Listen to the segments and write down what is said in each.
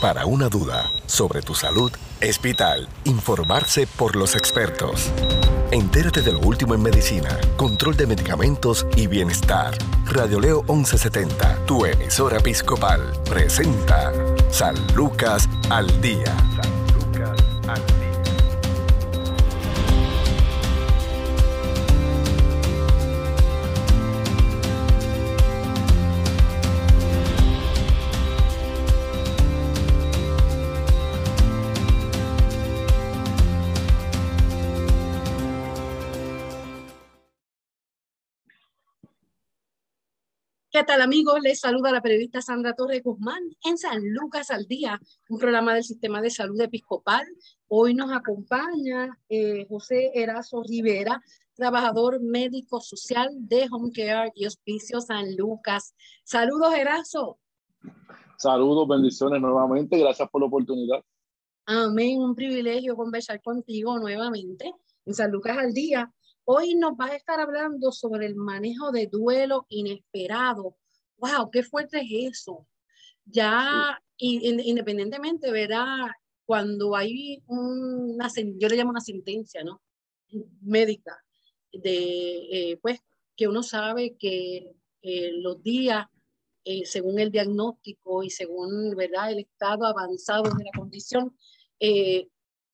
Para una duda sobre tu salud, Hospital. Informarse por los expertos. Entérate de lo último en medicina, control de medicamentos y bienestar. Radio Leo 1170, tu emisora episcopal, presenta San Lucas al Día. Tal amigos? Les saluda la periodista Sandra Torres Guzmán en San Lucas al Día, un programa del Sistema de Salud Episcopal. Hoy nos acompaña eh, José Erazo Rivera, trabajador médico social de Home Care y Hospicio San Lucas. Saludos, Erazo. Saludos, bendiciones nuevamente. Gracias por la oportunidad. Amén, un privilegio conversar contigo nuevamente en San Lucas al Día. Hoy nos vas a estar hablando sobre el manejo de duelo inesperado. ¡Wow! ¡Qué fuerte es eso! Ya, independientemente, ¿verdad? Cuando hay una, yo le llamo una sentencia, ¿no? Médica, de, eh, pues, que uno sabe que eh, los días, eh, según el diagnóstico y según, ¿verdad? El estado avanzado de la condición,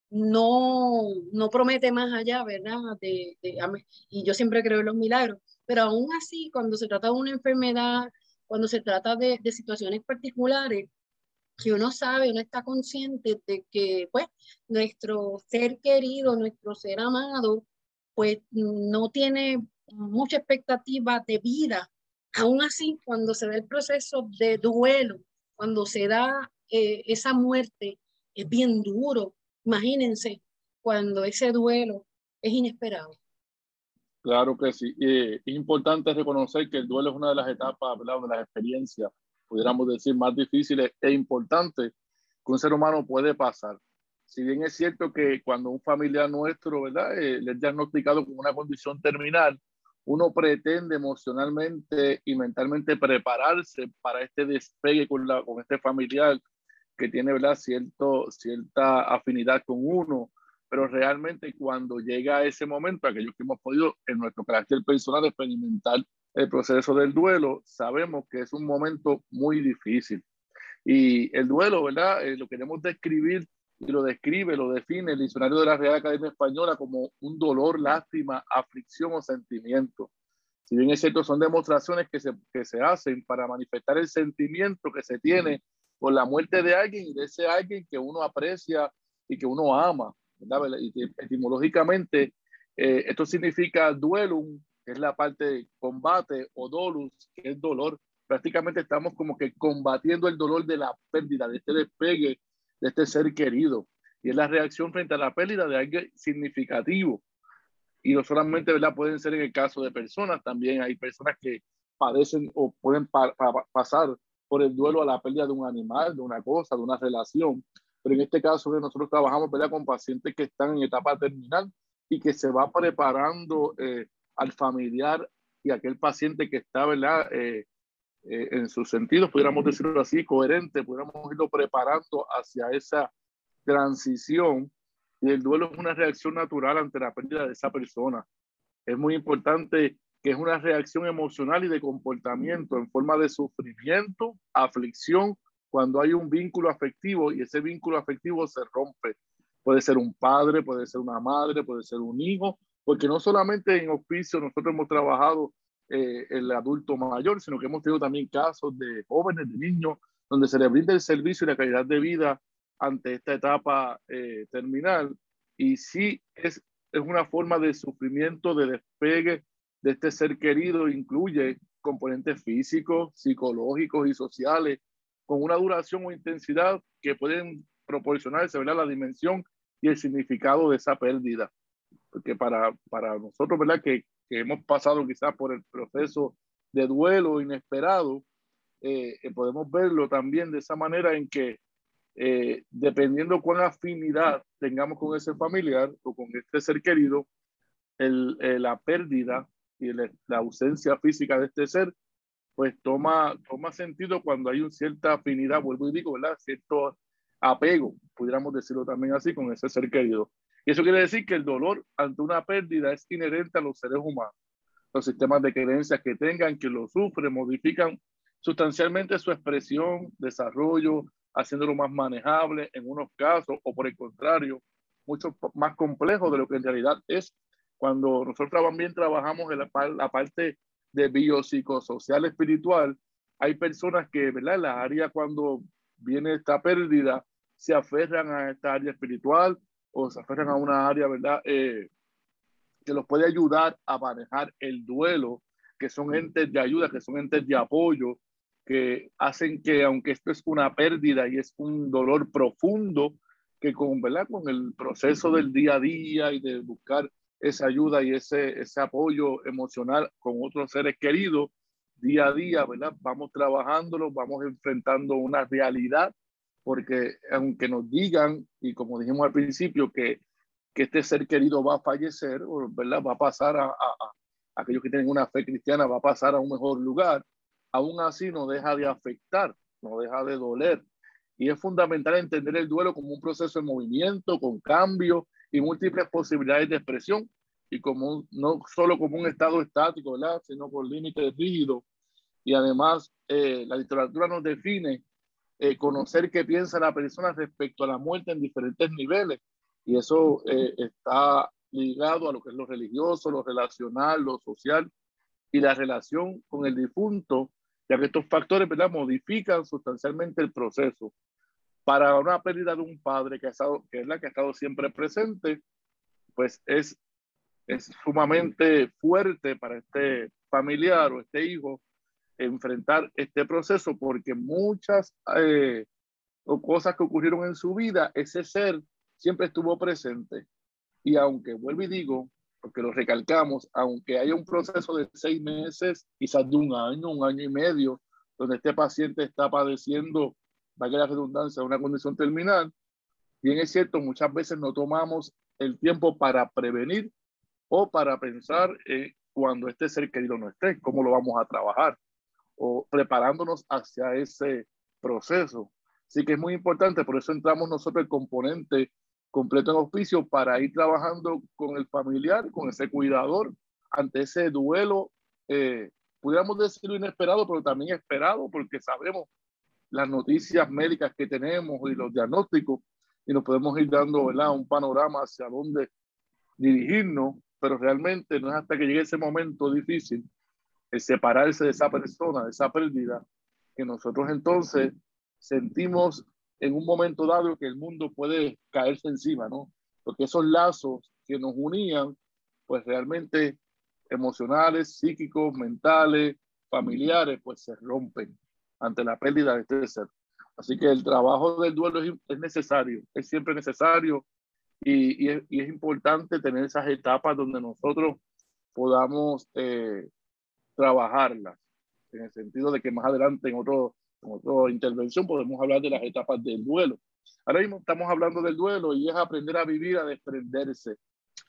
no, no promete más allá, ¿verdad? De, y yo siempre creo en los milagros, pero aún así, cuando se trata de una enfermedad, cuando se trata de, situaciones particulares, que uno sabe, uno está consciente de que, pues, nuestro ser querido, nuestro ser amado, pues, no tiene mucha expectativa de vida. Aún así, cuando se da el proceso de duelo, cuando se da eh, esa muerte, es bien duro, Imagínense cuando ese duelo es inesperado. Claro que sí. es importante reconocer que el duelo es una de las etapas, de las experiencias, pudiéramos decir, más difíciles e importantes que un ser humano puede pasar. Si bien es cierto que cuando un familiar nuestro, ¿verdad?, eh, le es diagnosticado con una condición terminal, uno pretende emocionalmente y mentalmente prepararse para este despegue con, la, con este familiar, que tiene ¿verdad? Cierto, cierta afinidad con uno, pero realmente cuando llega ese momento, aquellos que hemos podido en nuestro carácter personal experimentar el proceso del duelo, sabemos que es un momento muy difícil. Y el duelo, ¿verdad? Eh, lo queremos describir y lo describe, lo define el diccionario de la Real Academia Española como un dolor, lástima, aflicción o sentimiento. Si bien es cierto, son demostraciones que se, que se hacen para manifestar el sentimiento que se tiene por la muerte de alguien y de ese alguien que uno aprecia y que uno ama. Etimológicamente, eh, esto significa duelum, que es la parte de combate, o dolus, que es dolor. Prácticamente estamos como que combatiendo el dolor de la pérdida, de este despegue, de este ser querido. Y es la reacción frente a la pérdida de alguien significativo. Y no solamente ¿verdad? pueden ser en el caso de personas, también hay personas que padecen o pueden pasar por el duelo a la pérdida de un animal, de una cosa, de una relación. Pero en este caso nosotros trabajamos con pacientes que están en etapa terminal y que se va preparando eh, al familiar y aquel paciente que está ¿verdad? Eh, eh, en sus sentidos, pudiéramos decirlo así, coherente, pudiéramos irlo preparando hacia esa transición. Y el duelo es una reacción natural ante la pérdida de esa persona. Es muy importante que es una reacción emocional y de comportamiento en forma de sufrimiento, aflicción, cuando hay un vínculo afectivo y ese vínculo afectivo se rompe. Puede ser un padre, puede ser una madre, puede ser un hijo, porque no solamente en hospicio nosotros hemos trabajado eh, el adulto mayor, sino que hemos tenido también casos de jóvenes, de niños, donde se les brinda el servicio y la calidad de vida ante esta etapa eh, terminal. Y sí es, es una forma de sufrimiento, de despegue, de este ser querido incluye componentes físicos, psicológicos y sociales, con una duración o intensidad que pueden proporcionarse ¿verdad? la dimensión y el significado de esa pérdida. Porque para, para nosotros, ¿verdad? Que, que hemos pasado quizás por el proceso de duelo inesperado, eh, eh, podemos verlo también de esa manera en que eh, dependiendo cuán afinidad tengamos con ese familiar o con este ser querido, el, la pérdida y la, ausencia física de este ser, pues toma, toma sentido cuando hay una cierta afinidad, vuelvo y digo, ¿verdad? Cierto apego, pudiéramos decirlo también así, con ese ser querido. Y eso quiere decir que el dolor ante una pérdida es inherente a los seres humanos. Los sistemas de creencias que tengan, que lo sufren, modifican sustancialmente su expresión, desarrollo, haciéndolo más manejable en unos casos, o por el contrario, mucho más complejo de lo que en realidad es cuando nosotros también trabajamos en la, la parte de biopsicosocial espiritual, hay personas que, ¿verdad? En la área cuando viene esta pérdida, se aferran a esta área espiritual o se aferran a una área, ¿verdad? Eh, que los puede ayudar a manejar el duelo, que son entes de ayuda, que son entes de apoyo, que hacen que, aunque esto es una pérdida y es un dolor profundo, que con, ¿verdad? con el proceso del día a día y de buscar esa ayuda y ese, ese apoyo emocional con otros seres queridos, día a día, ¿verdad? Vamos trabajándolo, vamos enfrentando una realidad, porque aunque nos digan, y como dijimos al principio, que, que este ser querido va a fallecer, ¿verdad? Va a pasar a, a, a, aquellos que tienen una fe cristiana, va a pasar a un mejor lugar, aún así no deja de afectar, no deja de doler. Y es fundamental entender el duelo como un proceso de movimiento, con cambio y múltiples posibilidades de expresión, y como no solo como un estado estático, ¿verdad? sino con límites rígidos. Y además, eh, la literatura nos define eh, conocer qué piensa la persona respecto a la muerte en diferentes niveles. Y eso eh, está ligado a lo que es lo religioso, lo relacional, lo social y la relación con el difunto, ya que estos factores ¿verdad? modifican sustancialmente el proceso. Para una pérdida de un padre que, ha estado, que es la que ha estado siempre presente, pues es sumamente fuerte para este familiar o este hijo enfrentar este proceso porque muchas eh, cosas que ocurrieron en su vida, ese ser siempre estuvo presente. Y aunque vuelvo y digo, porque lo recalcamos, aunque haya un proceso de seis meses, quizás de un año, un año y medio, donde este paciente está padeciendo, vaya la redundancia, una condición terminal, bien es cierto, muchas veces no tomamos el tiempo para prevenir o para pensar en cuando este ser querido no esté, cómo lo vamos a trabajar o preparándonos hacia ese proceso. Así que es muy importante, por eso entramos nosotros el componente completo en auspicio para ir trabajando con el familiar, con ese cuidador, ante ese duelo, eh, pudiéramos decirlo inesperado, pero también esperado, porque sabemos las noticias médicas que tenemos y los diagnósticos, y nos podemos ir dando ¿verdad? un panorama hacia dónde dirigirnos pero realmente no es hasta que llegue ese momento difícil, el separarse de esa persona, de esa pérdida, que nosotros entonces sentimos en un momento dado que el mundo puede caerse encima, ¿no? Porque esos lazos que nos unían, pues realmente emocionales, psíquicos, mentales, familiares, pues se rompen ante la pérdida de este ser. Así que el trabajo del duelo es, es necesario, es siempre necesario y, es, importante tener esas etapas donde nosotros podamos eh, trabajarlas, en el sentido de que más adelante en, otro, en otra intervención podemos hablar de las etapas del duelo. Ahora mismo estamos hablando del duelo y es aprender a vivir, a desprenderse,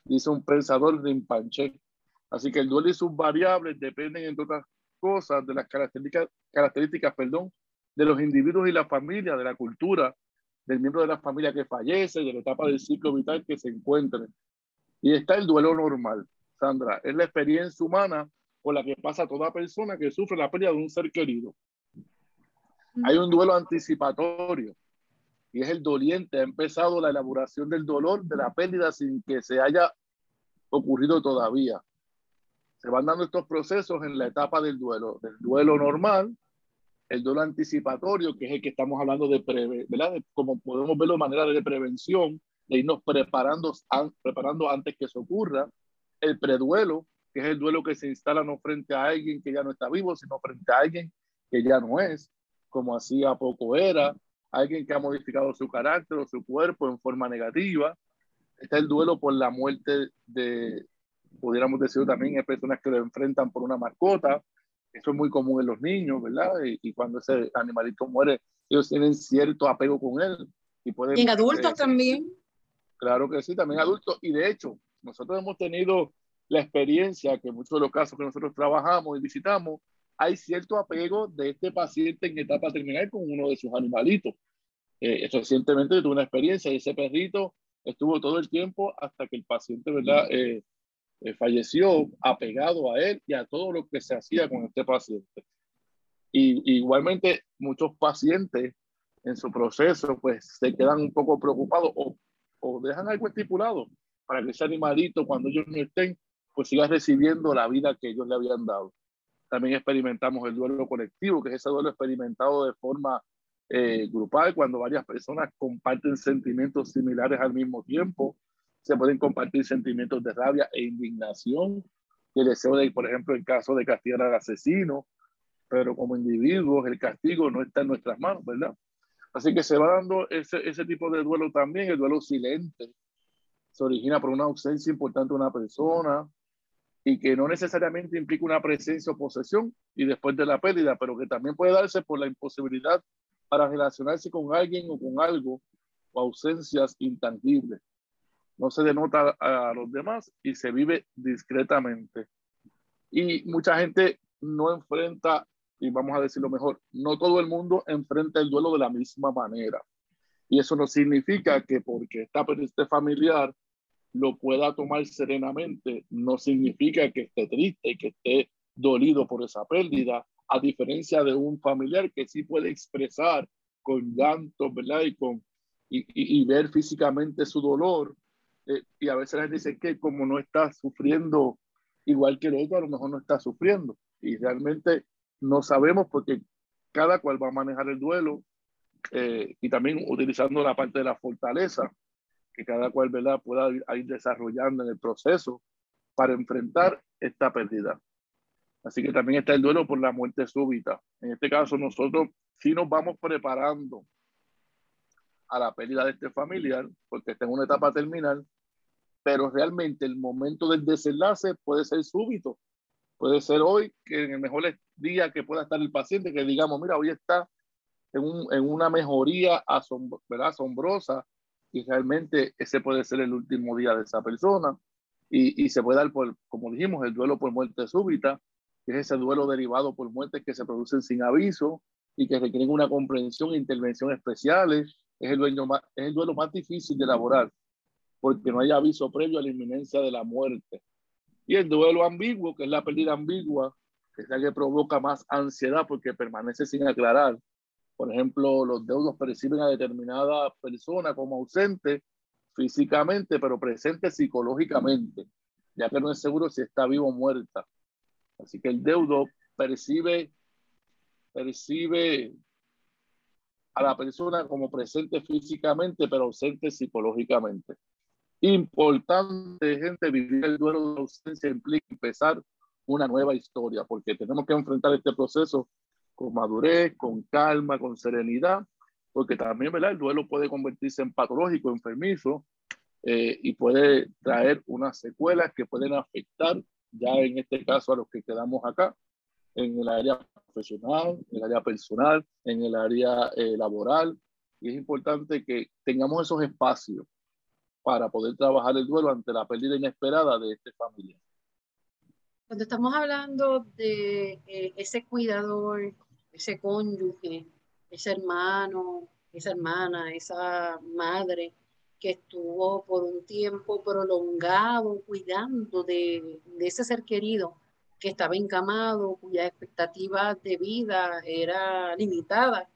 dice un pensador de Impanche. Así que el duelo y sus variables dependen, entre otras cosas, de las características, características perdón, de los individuos y la familia, de la cultura, del miembro de la familia que fallece, de la etapa del ciclo vital que se encuentre. Y está el duelo normal, Sandra, es la experiencia humana por la que pasa toda persona que sufre la pérdida de un ser querido. Hay un duelo anticipatorio y es el doliente. Ha empezado la elaboración del dolor de la pérdida sin que se haya ocurrido todavía. Se van dando estos procesos en la etapa del duelo, del duelo normal, el duelo anticipatorio, que es el que estamos hablando de, como podemos verlo de manera de prevención, de irnos preparando, preparando antes que eso ocurra. El preduelo, que es el duelo que se instala no frente a alguien que ya no está vivo, sino frente a alguien que ya no es, como hacía poco era, alguien que ha modificado su carácter o su cuerpo en forma negativa. Está el duelo por la muerte de, pudiéramos decir también, hay personas que lo enfrentan por una mascota, eso es muy común en los niños, ¿verdad? Y, cuando ese animalito muere, ellos tienen cierto apego con él. Y, pueden, en adultos también. Claro que sí, también adultos. Y de hecho, nosotros hemos tenido la experiencia que muchos de los casos que nosotros trabajamos y visitamos, hay cierto apego de este paciente en etapa terminal con uno de sus animalitos. Eh, recientemente tuve una experiencia y ese perrito estuvo todo el tiempo hasta que el paciente, ¿verdad? Eh, eh, falleció apegado a él y a todo lo que se hacía con este paciente. Y igualmente muchos pacientes en su proceso pues se quedan un poco preocupados o, o dejan algo estipulado para que ese animalito cuando ellos no estén pues siga recibiendo la vida que ellos le habían dado. También experimentamos el duelo colectivo, que es ese duelo experimentado de forma eh, grupal, cuando varias personas comparten sentimientos similares al mismo tiempo. Se pueden compartir sentimientos de rabia e indignación, el deseo de, por ejemplo, el caso de castigar al asesino, pero como individuos el castigo no está en nuestras manos, ¿verdad? Así que se va dando ese, ese tipo de duelo también, el duelo silente. Se origina por una ausencia importante de una persona, y que no necesariamente implica una presencia o posesión y después de la pérdida, pero que también puede darse por la imposibilidad para relacionarse con alguien o con algo o ausencias intangibles. No se denota a los demás y se vive discretamente. Y mucha gente no enfrenta, y vamos a decirlo mejor, no todo el mundo enfrenta el duelo de la misma manera. Y eso no significa que porque está este familiar lo pueda tomar serenamente, no significa que esté triste, y que esté dolido por esa pérdida, a diferencia de un familiar que sí puede expresar con llanto, ¿verdad? Y, con, y, y, ver físicamente su dolor. Eh, y a veces la gente dice que como no está sufriendo igual que el otro, a lo mejor no está sufriendo. Y realmente no sabemos porque cada cual va a manejar el duelo eh, y también utilizando la parte de la fortaleza que cada cual ¿verdad? pueda ir desarrollando en el proceso para enfrentar esta pérdida. Así que también está el duelo por la muerte súbita. En este caso, nosotros sí nos vamos preparando a la pérdida de este familiar, porque está en una etapa terminal, pero realmente el momento del desenlace puede ser súbito. Puede ser hoy, que en el mejor día que pueda estar el paciente, que digamos, mira, hoy está en, un, en una mejoría asombrosa y realmente ese puede ser el último día de esa persona y, y se puede dar como dijimos, el duelo por muerte súbita, que es ese duelo derivado por muertes que se producen sin aviso y que requieren una comprensión e intervención especiales. Es el, duelo más, es el duelo más difícil de elaborar porque no hay aviso previo a la inminencia de la muerte. Y el duelo ambiguo, que es la pérdida ambigua, que es la que provoca más ansiedad porque permanece sin aclarar por ejemplo, los deudos perciben a determinada persona como ausente físicamente, pero presente psicológicamente, ya que no es seguro si está vivo o muerta. Así que el deudo percibe, percibe a la persona como presente físicamente, pero ausente psicológicamente. Importante, gente, vivir el duelo de ausencia implica empezar una nueva historia, porque tenemos que enfrentar este proceso con madurez, con calma, con serenidad, porque también ¿verdad? el duelo puede convertirse en patológico, enfermizo, eh, y puede traer unas secuelas que pueden afectar, ya en este caso, a los que quedamos acá, en el área profesional, en el área personal, en el área eh, laboral. Y es importante que tengamos esos espacios para poder trabajar el duelo ante la pérdida inesperada de este familiar. Cuando estamos hablando de eh, ese cuidador ese cónyuge, ese hermano, esa hermana, esa madre que estuvo por un tiempo prolongado cuidando de, ese ser querido que estaba encamado, cuya expectativa de vida era limitada.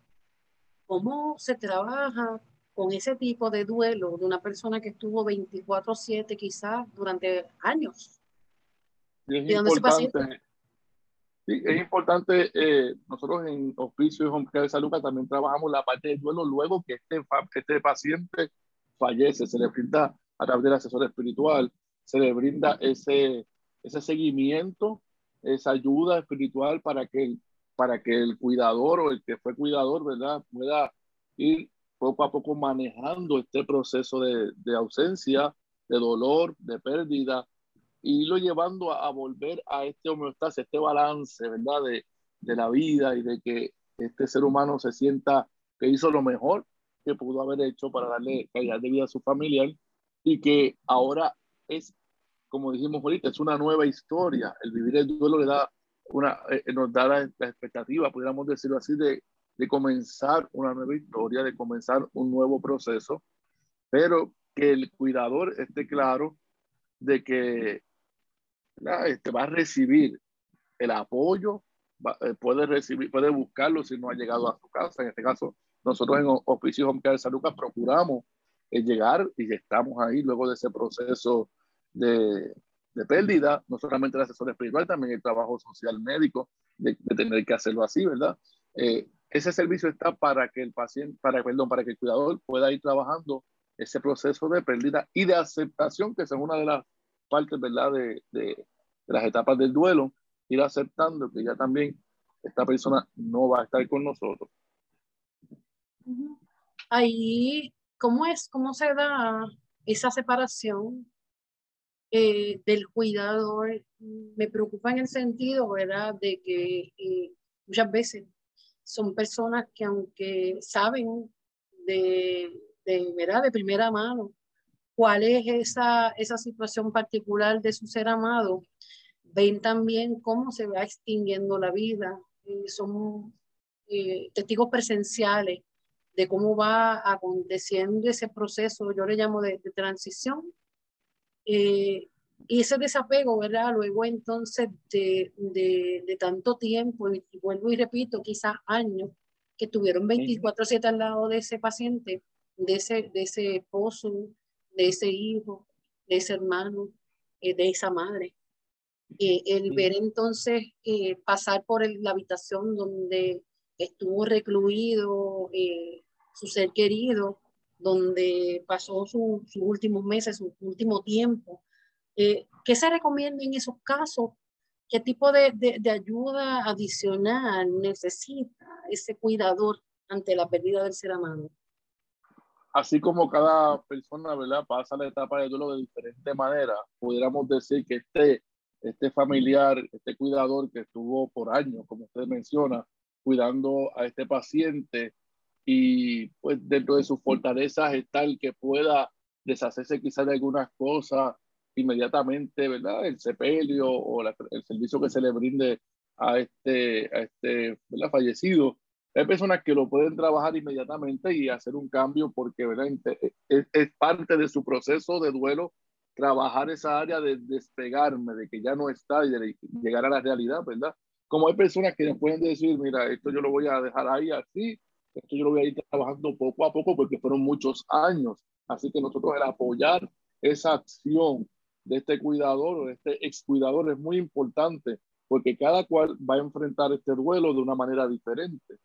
¿Cómo se trabaja con ese tipo de duelo de una persona que estuvo 24/7 quizás durante años? Es importante, Sí, es importante, eh, nosotros en Hospicio y Home Care de San Lucas también trabajamos la parte del duelo luego que este, este paciente fallece, se le brinda a través del asesor espiritual, se le brinda ese, ese seguimiento, esa ayuda espiritual para que, para que el cuidador o el que fue cuidador, ¿verdad?, pueda ir poco a poco manejando este proceso de, de ausencia, de dolor, de pérdida, y irlo llevando a, volver a este homeostasis, este balance, ¿verdad? De, de, la vida y de que este ser humano se sienta que hizo lo mejor que pudo haber hecho para darle calidad de vida a su familiar y que ahora es, como dijimos ahorita, es una nueva historia. El vivir el duelo le da una, eh, nos da la, expectativa, pudiéramos decirlo así, de, de comenzar una nueva historia, de comenzar un nuevo proceso, pero que el cuidador esté claro de que este, va a recibir el apoyo, eh, puede recibir, puede buscarlo si no ha llegado a su casa. En este caso, nosotros en Oficio Home Care de San Lucas procuramos eh, llegar y estamos ahí luego de ese proceso de, de pérdida, no solamente el asesor espiritual, también el trabajo social médico, de, tener que hacerlo así, ¿verdad? Eh, ese servicio está para que el paciente, para, perdón, para que el cuidador pueda ir trabajando ese proceso de pérdida y de aceptación, que es una de las partes, ¿verdad?, de, de, las etapas del duelo, ir aceptando que ya también esta persona no va a estar con nosotros. Ahí, ¿cómo es? ¿Cómo se da esa separación eh, del cuidador? Me preocupa en el sentido, ¿verdad?, de que eh, muchas veces son personas que aunque saben de, de, ¿verdad? de primera mano cuál es esa, esa situación particular de su ser amado, ven también cómo se va extinguiendo la vida. Eh, son eh, testigos presenciales de cómo va aconteciendo ese proceso, yo le llamo de, transición. Eh, y ese desapego, ¿verdad? Luego entonces de, de, de tanto tiempo, y, vuelvo y repito, quizás años, que tuvieron 24/7 al lado de ese paciente, de ese, de ese esposo, de ese hijo, de ese hermano, eh, de esa madre. Eh, el ver entonces eh, pasar por la habitación donde estuvo recluido su ser querido, donde pasó sus últimos meses, su último tiempo. ¿Qué se recomienda en esos casos? ¿Qué tipo de, de, de ayuda adicional necesita ese cuidador ante la pérdida del ser amado? así como cada persona, ¿verdad? Pasa la etapa de duelo de diferente manera, pudiéramos decir que este, este familiar, este cuidador que estuvo por años, como usted menciona, cuidando a este paciente y pues dentro de sus fortalezas está el que pueda deshacerse quizás de algunas cosas inmediatamente, ¿verdad? El sepelio o el servicio que se le brinde a este, a este ¿verdad? fallecido hay personas que lo pueden trabajar inmediatamente y hacer un cambio porque ¿verdad? Es, es, parte de su proceso de duelo trabajar esa área de despegarme, de que ya no está y de llegar a la realidad, ¿verdad? Como hay personas que pueden decir, mira, esto yo lo voy a dejar ahí así, esto yo lo voy a ir trabajando poco a poco porque fueron muchos años. Así que nosotros el apoyar esa acción de este cuidador o de este ex cuidador es muy importante porque cada cual va a enfrentar este duelo de una manera diferente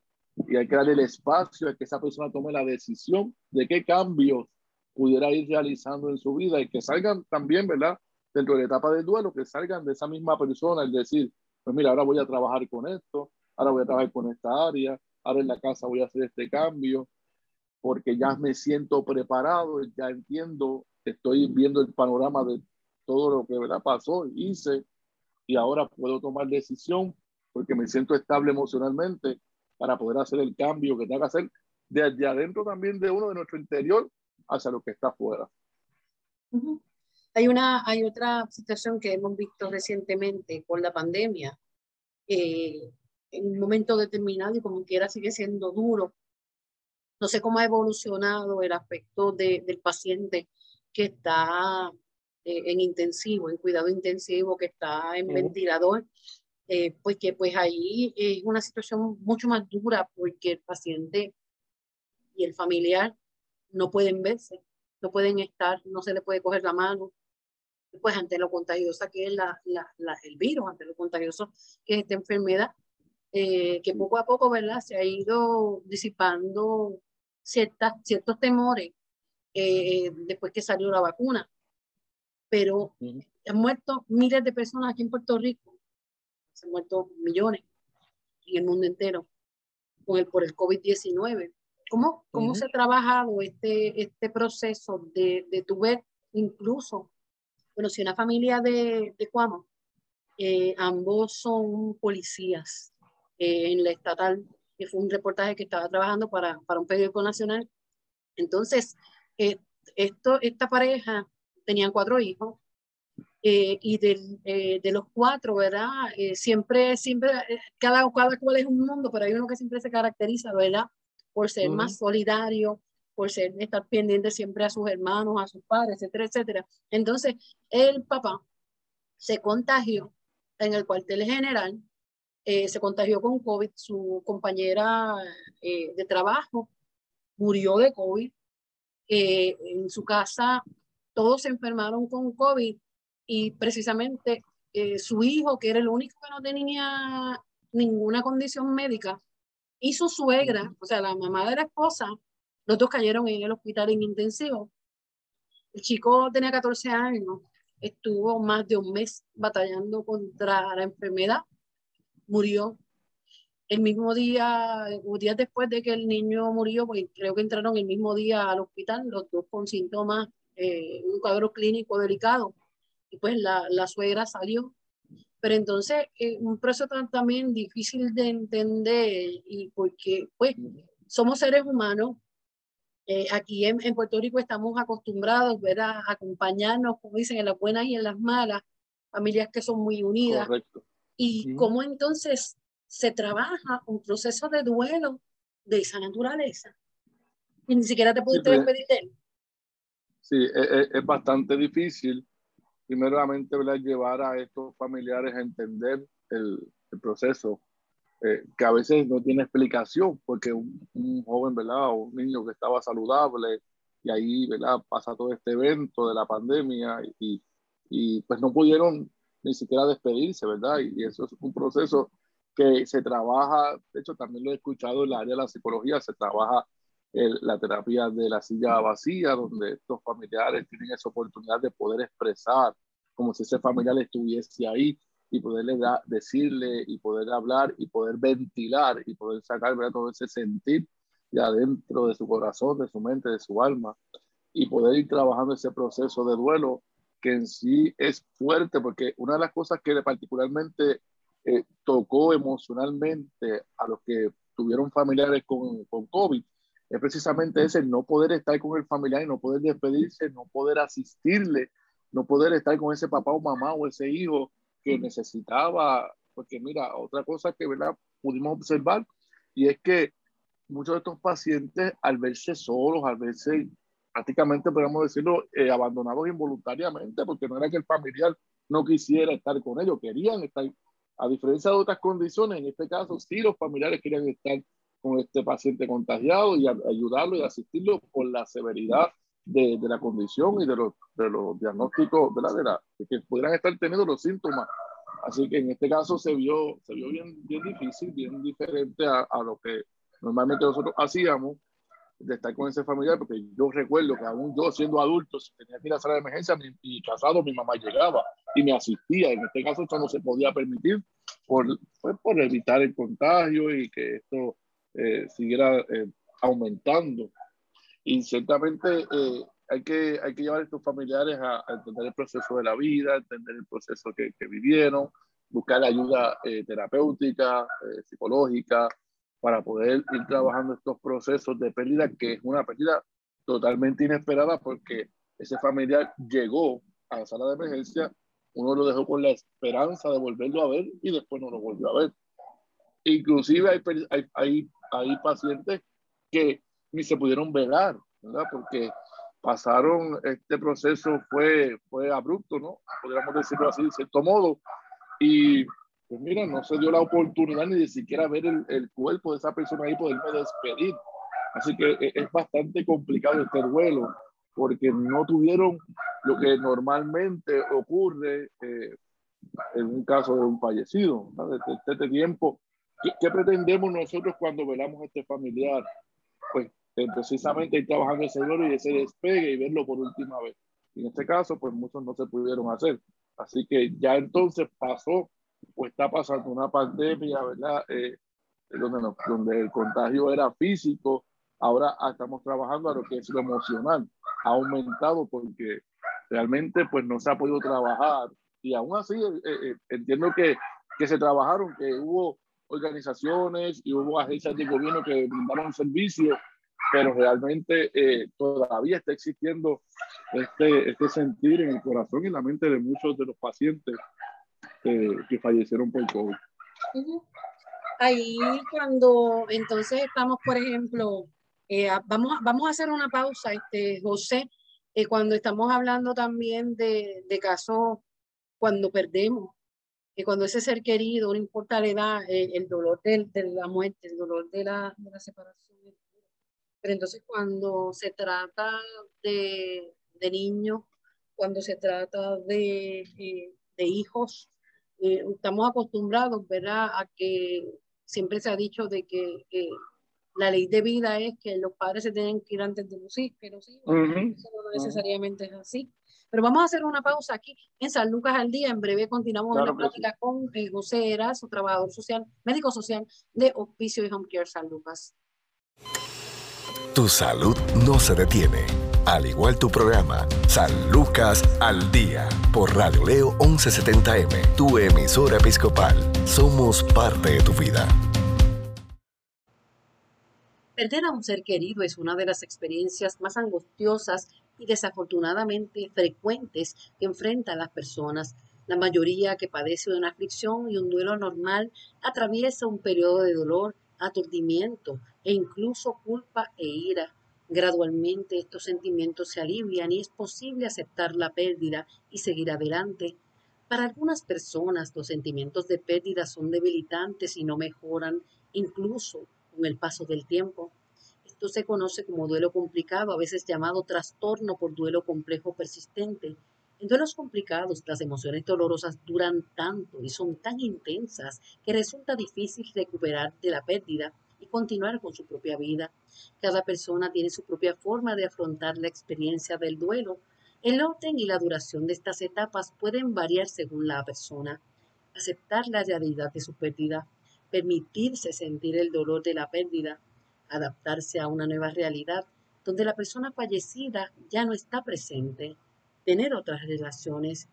y hay que darle el espacio a que esa persona tome la decisión de qué cambios pudiera ir realizando en su vida y que salgan también, ¿verdad? Dentro de la etapa del duelo, que salgan de esa misma persona, es decir, pues mira, ahora voy a trabajar con esto, ahora voy a trabajar con esta área, ahora en la casa voy a hacer este cambio, porque ya me siento preparado, ya entiendo, estoy viendo el panorama de todo lo que ¿verdad? pasó, hice, y ahora puedo tomar decisión porque me siento estable emocionalmente para poder hacer el cambio que tenga que hacer desde adentro también de uno, de nuestro interior, hacia lo que está afuera. Hay, una, hay otra situación que hemos visto recientemente con la pandemia. Eh, en un momento determinado y como quiera sigue siendo duro. No sé cómo ha evolucionado el aspecto de, del paciente que está eh, en intensivo, en cuidado intensivo, que está en ventilador eh, pues que pues ahí es una situación mucho más dura porque el paciente y el familiar no pueden verse, no pueden estar, no se le puede coger la mano, pues ante lo contagiosa que es la, la, el virus, ante lo contagioso que es esta enfermedad, eh, que poco a poco, ¿verdad? Se ha ido disipando ciertas, ciertos temores eh, después que salió la vacuna. Pero han muerto miles de personas aquí en Puerto Rico se han muerto millones en el mundo entero con el, por el COVID-19. ¿Cómo, cómo se ha trabajado este, este proceso de, de tu ver incluso, bueno, si una familia de, de Cuamo, eh, ambos son policías eh, en la estatal, que fue un reportaje que estaba trabajando para, para un periódico nacional. Entonces, eh, esto, esta pareja tenían cuatro hijos, Eh, y de, de, los cuatro, ¿verdad? siempre, siempre, cada, cada cual es un mundo, pero hay uno que siempre se caracteriza, ¿verdad? Por ser más solidario, por ser, estar pendiente siempre a sus hermanos, a sus padres, etcétera, etcétera. Entonces, el papá se contagió en el cuartel general, eh, se contagió con COVID, su compañera eh, de trabajo murió de COVID, eh, en su casa todos se enfermaron con COVID y precisamente su hijo, que era el único que no tenía ninguna condición médica, y su suegra, o sea, la mamá de la esposa, los dos cayeron en el hospital en intensivo. El chico tenía 14 años, estuvo más de un mes batallando contra la enfermedad, murió. El mismo día, días después de que el niño murió, pues creo que entraron el mismo día al hospital, los dos con síntomas, eh, un cuadro clínico delicado, y pues la, la suegra salió. Pero entonces, eh, un proceso también difícil de entender, y porque pues somos seres humanos, eh, aquí en, en, Puerto Rico estamos acostumbrados a acompañarnos, como dicen, en las buenas y en las malas, familias que son muy unidas. Correcto. Y cómo entonces se trabaja un proceso de duelo de esa naturaleza. Y ni siquiera te pudiste sí, despedir de él. Sí, es, es, bastante difícil, primeramente, ¿verdad? llevar a estos familiares a entender el, el proceso eh, que a veces no tiene explicación, porque un, joven, ¿verdad? O un niño que estaba saludable y ahí, ¿verdad? Pasa todo este evento de la pandemia y, y pues no pudieron ni siquiera despedirse, ¿verdad? Y, eso es un proceso que se trabaja, de hecho también lo he escuchado en el área de la psicología, se trabaja el, la terapia de la silla vacía, donde estos familiares tienen esa oportunidad de poder expresar como si ese familiar estuviese ahí y poderle da, decirle y poder hablar y poder ventilar y poder sacar todo ese sentir de adentro de su corazón, de su mente, de su alma y poder ir trabajando ese proceso de duelo que en sí es fuerte porque una de las cosas que particularmente eh, tocó emocionalmente a los que tuvieron familiares con, con COVID es precisamente ese no poder estar con el familiar y no poder despedirse, no poder asistirle, no poder estar con ese papá o mamá o ese hijo que necesitaba, porque mira, otra cosa que ¿verdad? pudimos observar, y es que muchos de estos pacientes, al verse solos, al verse prácticamente, podemos decirlo, eh, abandonados involuntariamente, porque no era que el familiar no quisiera estar con ellos, querían estar, a diferencia de otras condiciones, en este caso sí los familiares querían estar con este paciente contagiado y ayudarlo y asistirlo por la severidad de, de, la condición y de los, de los diagnósticos, ¿verdad? De, la, que pudieran estar teniendo los síntomas. Así que en este caso se vio, se vio bien, bien difícil, bien diferente a, a lo que normalmente nosotros hacíamos de estar con ese familiar, porque yo recuerdo que aún yo siendo adulto, si tenía que ir a la sala de emergencia mi, casado, mi mamá llegaba y me asistía. En este caso esto no se podía permitir por, pues, por evitar el contagio y que esto eh, siguiera eh, aumentando. Y ciertamente eh, hay, que, hay que llevar a estos familiares a, a, entender el proceso de la vida, entender el proceso que, que vivieron, buscar ayuda eh, terapéutica, eh, psicológica, para poder ir trabajando estos procesos de pérdida, que es una pérdida totalmente inesperada porque ese familiar llegó a la sala de emergencia, uno lo dejó con la esperanza de volverlo a ver y después no lo volvió a ver. Inclusive hay, hay, hay, hay pacientes que ni se pudieron velar, ¿verdad? Porque pasaron, este proceso fue, fue abrupto, ¿no? Podríamos decirlo así, de cierto modo. Y pues mira, no se dio la oportunidad ni de siquiera ver el, el cuerpo de esa persona ahí, poderme despedir. Así que e, es bastante complicado este duelo, porque no tuvieron lo que normalmente ocurre eh, en un caso de un fallecido. Desde este tiempo, ¿qué, ¿qué, pretendemos nosotros cuando velamos a este familiar? Pues precisamente ir trabajando ese duelo y ese despegue y verlo por última vez. En este caso, pues muchos no se pudieron hacer. Así que ya entonces pasó o está pasando una pandemia, ¿verdad? Eh, donde, donde el contagio era físico, ahora estamos trabajando a lo que es lo emocional. Ha aumentado porque realmente pues no se ha podido trabajar y aún así eh, eh, entiendo que, que se trabajaron, que hubo organizaciones y hubo agencias de gobierno que brindaron servicios pero realmente eh, todavía está existiendo este, este sentir en el corazón y en la mente de muchos de los pacientes que fallecieron por COVID. Ahí cuando entonces estamos, por ejemplo, eh, vamos, vamos a hacer una pausa, este, José, eh, cuando estamos hablando también de, de casos cuando perdemos, que cuando ese ser querido, no importa la edad, eh, el dolor de, de, la muerte, el dolor de la, de la separación. Pero entonces cuando se trata de, de niños, cuando se trata de, de hijos, estamos acostumbrados, ¿verdad?, a que siempre se ha dicho de que la ley de vida es que los padres se tienen que ir antes de los hijos, pero sí, eso no necesariamente es así. Pero vamos a hacer una pausa aquí en San Lucas al día. En breve continuamos la plática con eh, José Eras, su trabajador social, médico social de Hospicio y Home Care San Lucas. Tu salud no se detiene. Al igual tu programa, San Lucas al Día, por Radio Leo 1170M, tu emisora episcopal. Somos parte de tu vida. Perder a un ser querido es una de las experiencias más angustiosas y desafortunadamente frecuentes que enfrentan las personas. La mayoría que padece de una aflicción y un duelo normal atraviesa un periodo de dolor, aturdimiento e incluso culpa e ira. Gradualmente estos sentimientos se alivian y es posible aceptar la pérdida y seguir adelante. Para algunas personas los sentimientos de pérdida son debilitantes y no mejoran, incluso con el paso del tiempo. Esto se conoce como duelo complicado, a veces llamado trastorno por duelo complejo persistente. En duelos complicados, las emociones dolorosas duran tanto y son tan intensas que resulta difícil recuperar de la pérdida y continuar con su propia vida. Cada persona tiene su propia forma de afrontar la experiencia del duelo. El orden y la duración de estas etapas pueden variar según la persona. Aceptar la realidad de su pérdida permitirse sentir el dolor de la pérdida, adaptarse a una nueva realidad donde la persona fallecida ya no está presente, tener otras relaciones.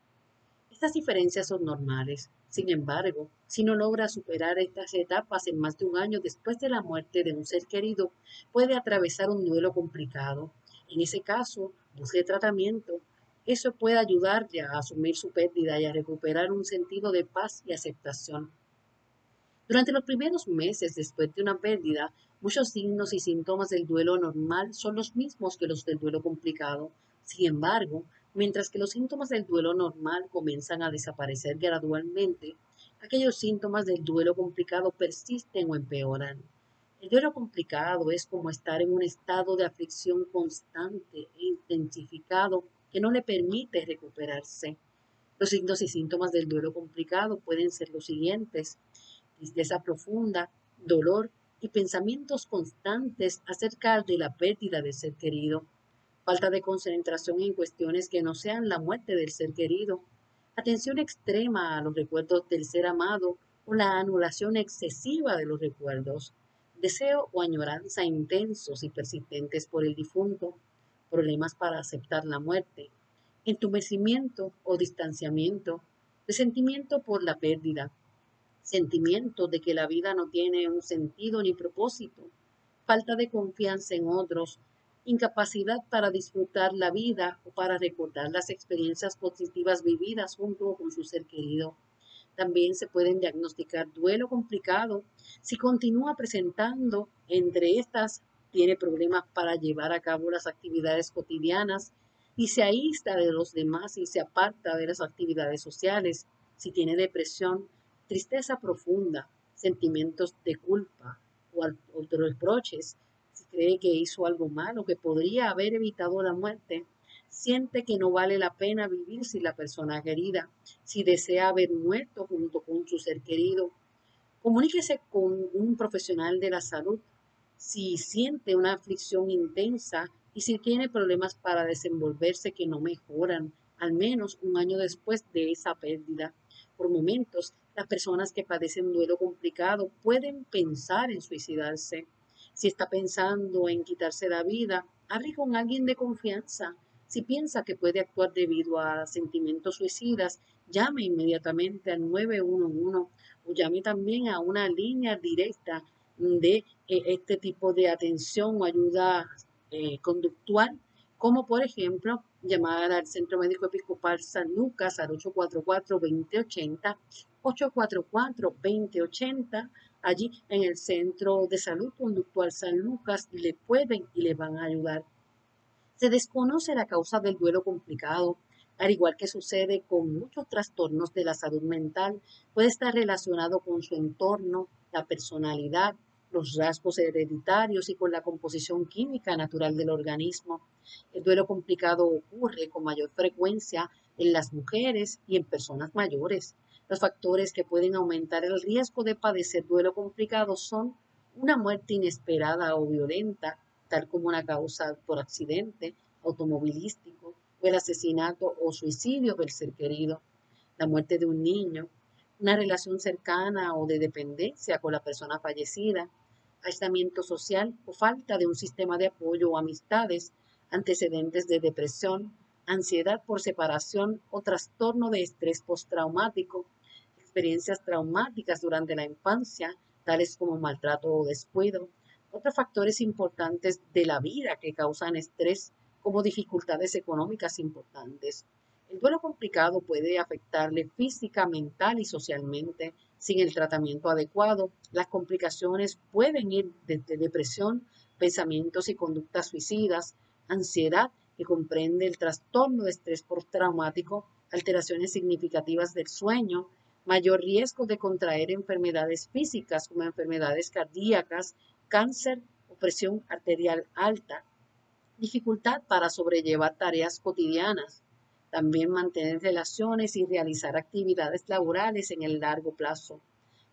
Estas diferencias son normales. Sin embargo, si no logra superar estas etapas en más de un año después de la muerte de un ser querido, puede atravesar un duelo complicado. En ese caso, busque tratamiento. Eso puede ayudarle a asumir su pérdida y a recuperar un sentido de paz y aceptación. Durante los primeros meses después de una pérdida, muchos signos y síntomas del duelo normal son los mismos que los del duelo complicado. Sin embargo, mientras que los síntomas del duelo normal comienzan a desaparecer gradualmente, aquellos síntomas del duelo complicado persisten o empeoran. El duelo complicado es como estar en un estado de aflicción constante e intensificado que no le permite recuperarse. Los signos y síntomas del duelo complicado pueden ser los siguientes tristeza profunda, dolor y pensamientos constantes acerca de la pérdida del ser querido, falta de concentración en cuestiones que no sean la muerte del ser querido, atención extrema a los recuerdos del ser amado o la anulación excesiva de los recuerdos, deseo o añoranza intensos y persistentes por el difunto, problemas para aceptar la muerte, entumecimiento o distanciamiento, resentimiento por la pérdida, sentimiento de que la vida no tiene un sentido ni propósito, falta de confianza en otros, incapacidad para disfrutar la vida o para recordar las experiencias positivas vividas junto con su ser querido. También se pueden diagnosticar duelo complicado si continúa presentando entre estas tiene problemas para llevar a cabo las actividades cotidianas y se aísla de los demás y se aparta de las actividades sociales, si tiene depresión, tristeza profunda, sentimientos de culpa o, otros reproches, si cree que hizo algo malo, que podría haber evitado la muerte, siente que no vale la pena vivir sin la persona querida, si desea haber muerto junto con su ser querido, comuníquese con un profesional de la salud si siente una aflicción intensa y si tiene problemas para desenvolverse que no mejoran, al menos un año después de esa pérdida. Por momentos, las personas que padecen duelo complicado pueden pensar en suicidarse. Si está pensando en quitarse la vida, hable con alguien de confianza. Si piensa que puede actuar debido a sentimientos suicidas, llame inmediatamente al 911 o llame también a una línea directa de eh, este tipo de atención o ayuda eh, conductual como por ejemplo llamar al Centro Médico Episcopal San Lucas al 844-2080, 844-2080, allí en el Centro de Salud Conductual San Lucas le pueden y le van a ayudar. Se desconoce la causa del duelo complicado, al igual que sucede con muchos trastornos de la salud mental, puede estar relacionado con su entorno, la personalidad, los rasgos hereditarios y con la composición química natural del organismo. El duelo complicado ocurre con mayor frecuencia en las mujeres y en personas mayores. Los factores que pueden aumentar el riesgo de padecer duelo complicado son una muerte inesperada o violenta, tal como una causa por accidente automovilístico, o el asesinato o suicidio del ser querido, la muerte de un niño, una relación cercana o de dependencia con la persona fallecida, aislamiento social o falta de un sistema de apoyo o amistades, antecedentes de depresión, ansiedad por separación o trastorno de estrés postraumático, experiencias traumáticas durante la infancia, tales como maltrato o descuido, otros factores importantes de la vida que causan estrés, como dificultades económicas importantes. El duelo complicado puede afectarle física, mental y socialmente, sin el tratamiento adecuado, las complicaciones pueden ir desde depresión, pensamientos y conductas suicidas, ansiedad, que comprende el trastorno de estrés postraumático, alteraciones significativas del sueño, mayor riesgo de contraer enfermedades físicas como enfermedades cardíacas, cáncer o presión arterial alta, dificultad para sobrellevar tareas cotidianas, también mantener relaciones y realizar actividades laborales en el largo plazo.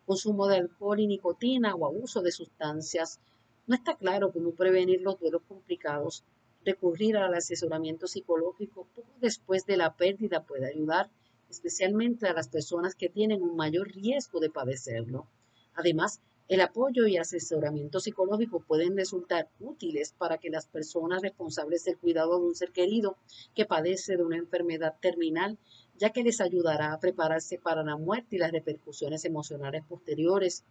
Consumo de alcohol y nicotina o abuso de sustancias. No está claro cómo prevenir los duelos complicados. Recurrir al asesoramiento psicológico poco después de la pérdida puede ayudar, especialmente a las personas que tienen un mayor riesgo de padecerlo. Además, el apoyo y asesoramiento psicológico pueden resultar útiles para que las personas responsables del cuidado de un ser querido que padece de una enfermedad terminal, ya que les ayudará a prepararse para la muerte y las repercusiones emocionales posteriores.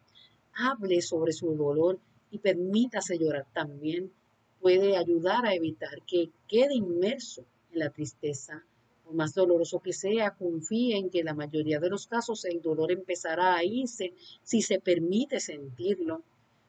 Hable sobre su dolor y permítase llorar también. Puede ayudar a evitar que quede inmerso en la tristeza más doloroso que sea, confíe en que la mayoría de los casos el dolor empezará a irse si se permite sentirlo.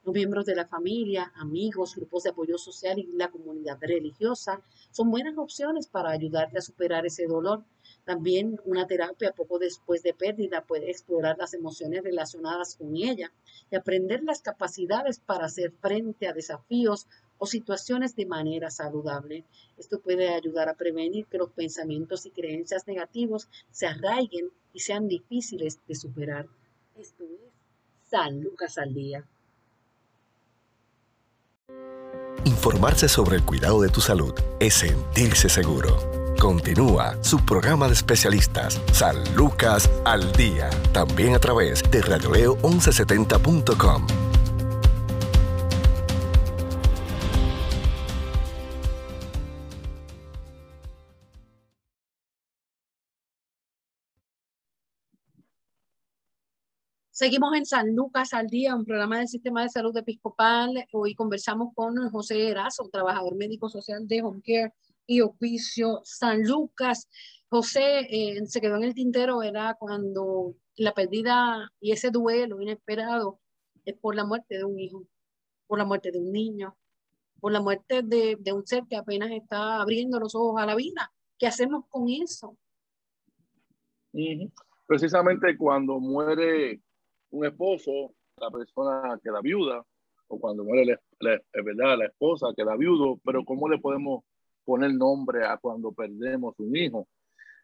Los miembros de la familia, amigos, grupos de apoyo social y la comunidad religiosa son buenas opciones para ayudarte a superar ese dolor. También una terapia poco después de pérdida puede explorar las emociones relacionadas con ella y aprender las capacidades para hacer frente a desafíos o situaciones de manera saludable. Esto puede ayudar a prevenir que los pensamientos y creencias negativos se arraiguen y sean difíciles de superar. Esto es San Lucas al Día. Informarse sobre el cuidado de tu salud es sentirse seguro. Continúa su programa de especialistas, San Lucas al Día, también a través de radioleo1170.com. Seguimos en San Lucas al día, un programa del Sistema de Salud Episcopal. Hoy conversamos con José Erazo, trabajador médico social de Home Care y Oficio San Lucas. José eh, se quedó en el tintero, era cuando la pérdida y ese duelo inesperado es por la muerte de un hijo, por la muerte de un niño, por la muerte de, de un ser que apenas está abriendo los ojos a la vida. ¿Qué hacemos con eso? Precisamente cuando muere un esposo, la persona queda viuda, o cuando muere la, verdad, la esposa queda viudo, pero ¿cómo le podemos poner nombre a cuando perdemos un hijo?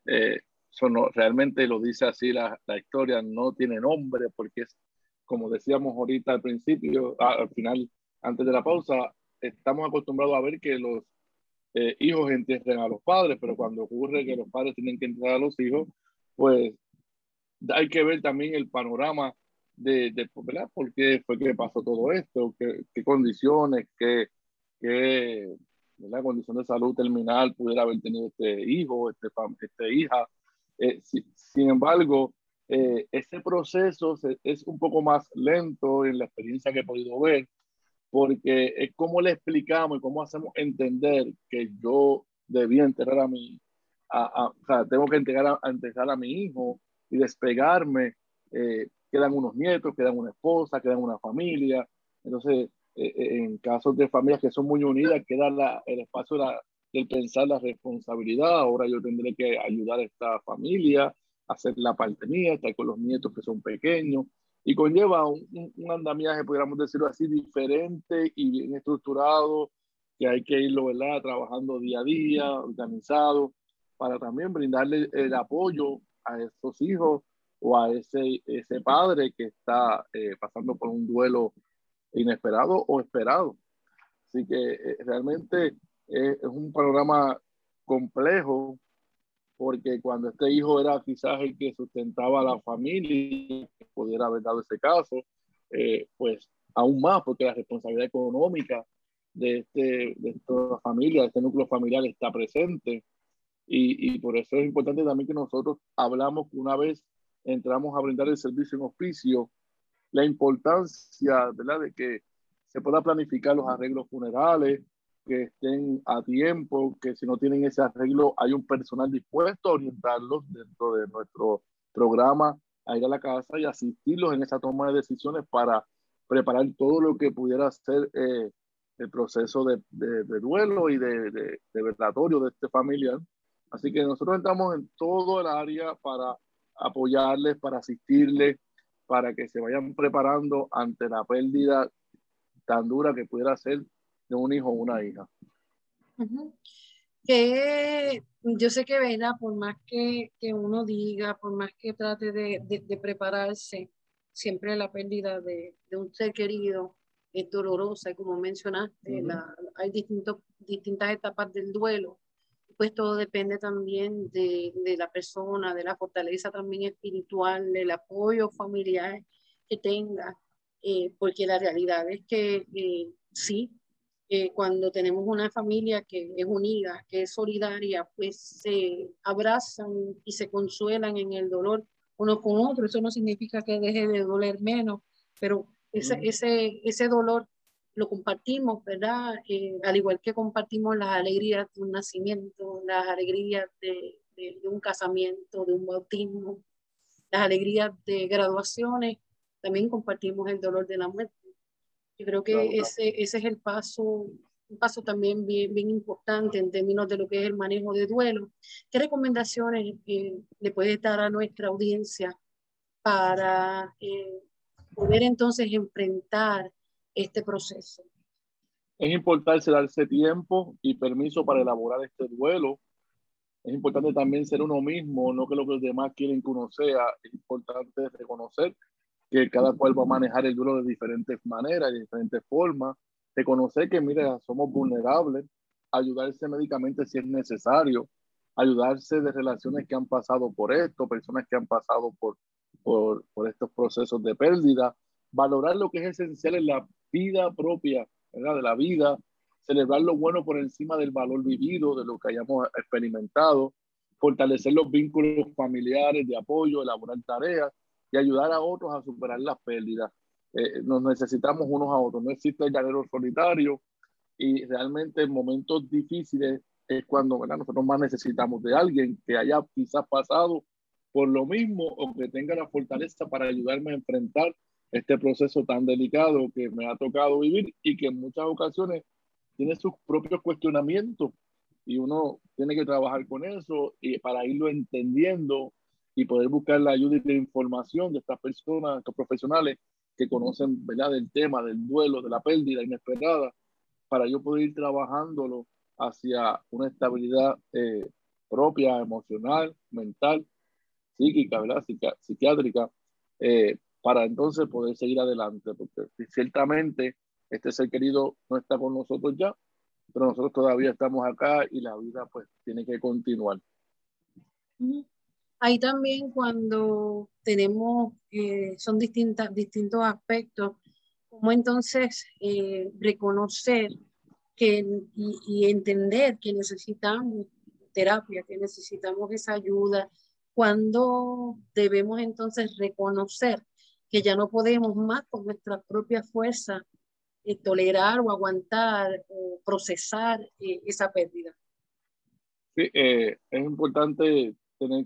Eh, eso no, realmente lo dice así la, la, historia, no tiene nombre porque es, como decíamos ahorita al principio, al final, antes de la pausa, estamos acostumbrados a ver que los eh, hijos entierran a los padres, pero cuando ocurre que los padres tienen que enterrar a los hijos, pues hay que ver también el panorama de, de ¿verdad? ¿Por qué fue que pasó todo esto? ¿Qué, qué condiciones, qué, qué la condición de salud terminal pudiera haber tenido este hijo, este, este hija? Eh, sin embargo, eh, ese proceso es un poco más lento en la experiencia que he podido ver, porque es cómo le explicamos y cómo hacemos entender que yo debía enterrar a mi, a, o sea, tengo que entregar a, enterrar a mi hijo y despegarme. Eh, quedan unos nietos, quedan una esposa, quedan una familia. Entonces, eh, eh, en casos de familias que son muy unidas, queda la, el espacio de del pensar la responsabilidad. Ahora yo tendré que ayudar a esta familia, hacer la parte mía, estar con los nietos que son pequeños. Y conlleva un, un, andamiaje, podríamos decirlo así, diferente y bien estructurado, que hay que irlo, ¿verdad? Trabajando día a día, organizado, para también brindarle el apoyo a estos hijos o a ese, ese padre que está eh, pasando por un duelo inesperado o esperado. Así que eh, realmente es un programa complejo porque cuando este hijo era quizás el que sustentaba a la familia, pudiera haber dado ese caso, eh, pues aún más porque la responsabilidad económica de, este, de esta familia, de este núcleo familiar está presente. Y, y, por eso es importante también que nosotros hablamos que una vez entramos a brindar el servicio en hospicio, la importancia ¿verdad? de que se pueda planificar los arreglos funerales, que estén a tiempo, que si no tienen ese arreglo hay un personal dispuesto a orientarlos dentro de nuestro programa a ir a la casa y asistirlos en esa toma de decisiones para preparar todo lo que pudiera ser eh, el proceso de, duelo y de, de, de verdatorio de este familiar. Así que nosotros estamos en todo el área para apoyarles, para asistirles, para que se vayan preparando ante la pérdida tan dura que pudiera ser de un hijo o una hija. Que yo sé que, ¿verdad? Por más que, que uno diga, por más que trate de, de, prepararse, siempre la pérdida de, de, un ser querido es dolorosa y como mencionaste, la, hay distintos, distintas etapas del duelo pues todo depende también de, de, la persona, de la fortaleza también espiritual, del apoyo familiar que tenga, eh, porque la realidad es que eh, sí, eh, cuando tenemos una familia que es unida, que es solidaria, pues se abrazan y se consuelan en el dolor uno con otro. Eso no significa que deje de doler menos, pero ese, ese, ese dolor lo compartimos, ¿verdad? Eh, al igual que compartimos las alegrías de un nacimiento, las alegrías de, de, un casamiento, de un bautismo, las alegrías de graduaciones, también compartimos el dolor de la muerte. Yo creo que ese, ese es el paso, un paso también bien, bien importante en términos de lo que es el manejo de duelo. ¿Qué recomendaciones eh, le puede dar a nuestra audiencia para eh, poder entonces enfrentar este proceso. Es importante darse tiempo y permiso para elaborar este duelo. Es importante también ser uno mismo, no que lo que los demás quieren que uno sea. Es importante reconocer que cada cual va a manejar el duelo de diferentes maneras, de diferentes formas. Reconocer que, mira, somos vulnerables, ayudarse médicamente si es necesario, ayudarse de relaciones que han pasado por esto, personas que han pasado por, por, por estos procesos de pérdida, valorar lo que es esencial en la vida propia, ¿verdad? De la vida, celebrar lo bueno por encima del valor vivido, de lo que hayamos experimentado, fortalecer los vínculos familiares de apoyo, elaborar tareas y ayudar a otros a superar las pérdidas. Eh, nos necesitamos unos a otros, no existe el llanero solitario y realmente en momentos difíciles es cuando ¿verdad? nosotros más necesitamos de alguien que haya quizás pasado por lo mismo o que tenga la fortaleza para ayudarme a enfrentar este proceso tan delicado que me ha tocado vivir y que en muchas ocasiones tiene sus propios cuestionamientos y uno tiene que trabajar con eso y para irlo entendiendo y poder buscar la ayuda y la información de estas personas, estos profesionales que conocen ¿verdad? del tema, del duelo, de la pérdida inesperada, para yo poder ir trabajándolo hacia una estabilidad eh, propia, emocional, mental, psíquica, ¿verdad? psiquiátrica, eh, para entonces poder seguir adelante, porque ciertamente este ser querido no está con nosotros ya, pero nosotros todavía estamos acá y la vida pues tiene que continuar. Ahí también cuando tenemos, eh, son distintas, distintos aspectos, como entonces eh, reconocer que, y, y, entender que necesitamos terapia, que necesitamos esa ayuda, cuando debemos entonces reconocer que ya no podemos más con nuestra propia fuerza eh, tolerar o aguantar o procesar eh, esa pérdida. Sí, eh, es importante tener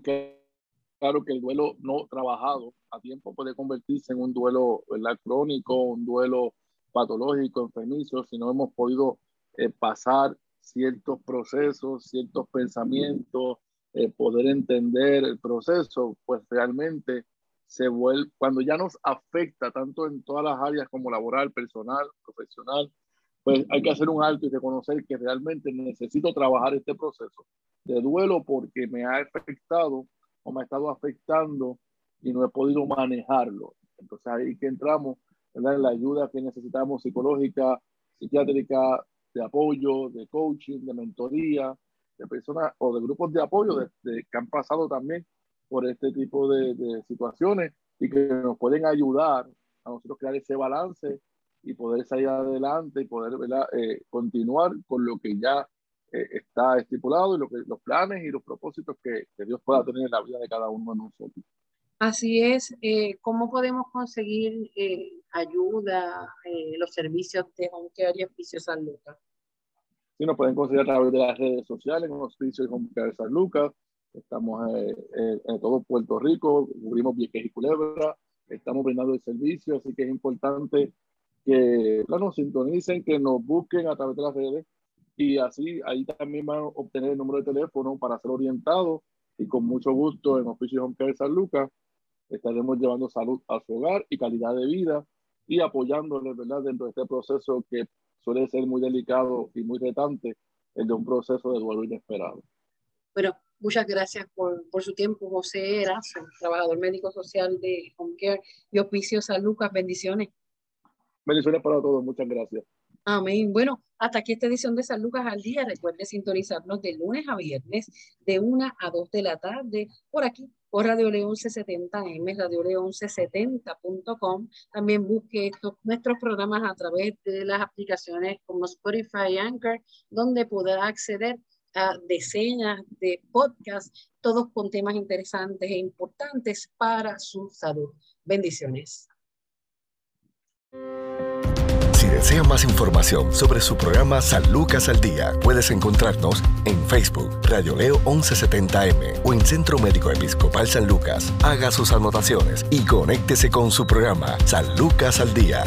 claro que el duelo no trabajado a tiempo puede convertirse en un duelo ¿verdad? crónico, un duelo patológico, enfermizo, si no hemos podido eh, pasar ciertos procesos, ciertos pensamientos, eh, poder entender el proceso, pues realmente se vuelve, cuando ya nos afecta tanto en todas las áreas como laboral, personal, profesional, pues hay que hacer un alto y reconocer que realmente necesito trabajar este proceso. De duelo porque me ha afectado o me ha estado afectando y no he podido manejarlo. Entonces ahí que entramos en la ayuda que necesitamos psicológica, psiquiátrica, de apoyo, de coaching, de mentoría, de personas o de grupos de apoyo que han pasado también por este tipo de, de, situaciones y que nos pueden ayudar a nosotros crear ese balance y poder salir adelante y poder eh, continuar con lo que ya eh, está estipulado y lo que, los planes y los propósitos que, que, Dios pueda tener en la vida de cada uno de nosotros. Así es, eh, ¿cómo podemos conseguir ayuda, los servicios de Home Care y Hospicio San Lucas? Sí, nos pueden conseguir a través de las redes sociales en Hospicio y Home Care San Lucas. Estamos en todo Puerto Rico, cubrimos Vieques y Culebra, estamos brindando el servicio, así que es importante que nos sintonicen, que nos busquen a través de las redes y así ahí también van a obtener el número de teléfono para ser orientados y con mucho gusto en Oficio Home Care San Lucas estaremos llevando salud a su hogar y calidad de vida y apoyándoles ¿verdad? dentro de este proceso que suele ser muy delicado y muy retante, el de un proceso de duelo inesperado. Bueno, muchas gracias por, por su tiempo, José Erazo, trabajador médico social de Home Care y Oficio San Lucas. Bendiciones. Bendiciones para todos, muchas gracias. Amén. Bueno, hasta aquí esta edición de San Lucas al Día. Recuerde sintonizarnos de lunes a viernes, de 1 a 2 de la tarde, por aquí, por Radio León C70M, Radio León C70.com. También busque estos, nuestros programas a través de las aplicaciones como Spotify y Anchor, donde podrá acceder a decenas de podcasts, todos con temas interesantes e importantes para su salud. Bendiciones. Si desea más información sobre su programa San Lucas al Día, puedes encontrarnos en Facebook, Radio Leo 1170M o en Centro Médico Episcopal San Lucas. Haga sus anotaciones y conéctese con su programa San Lucas al Día.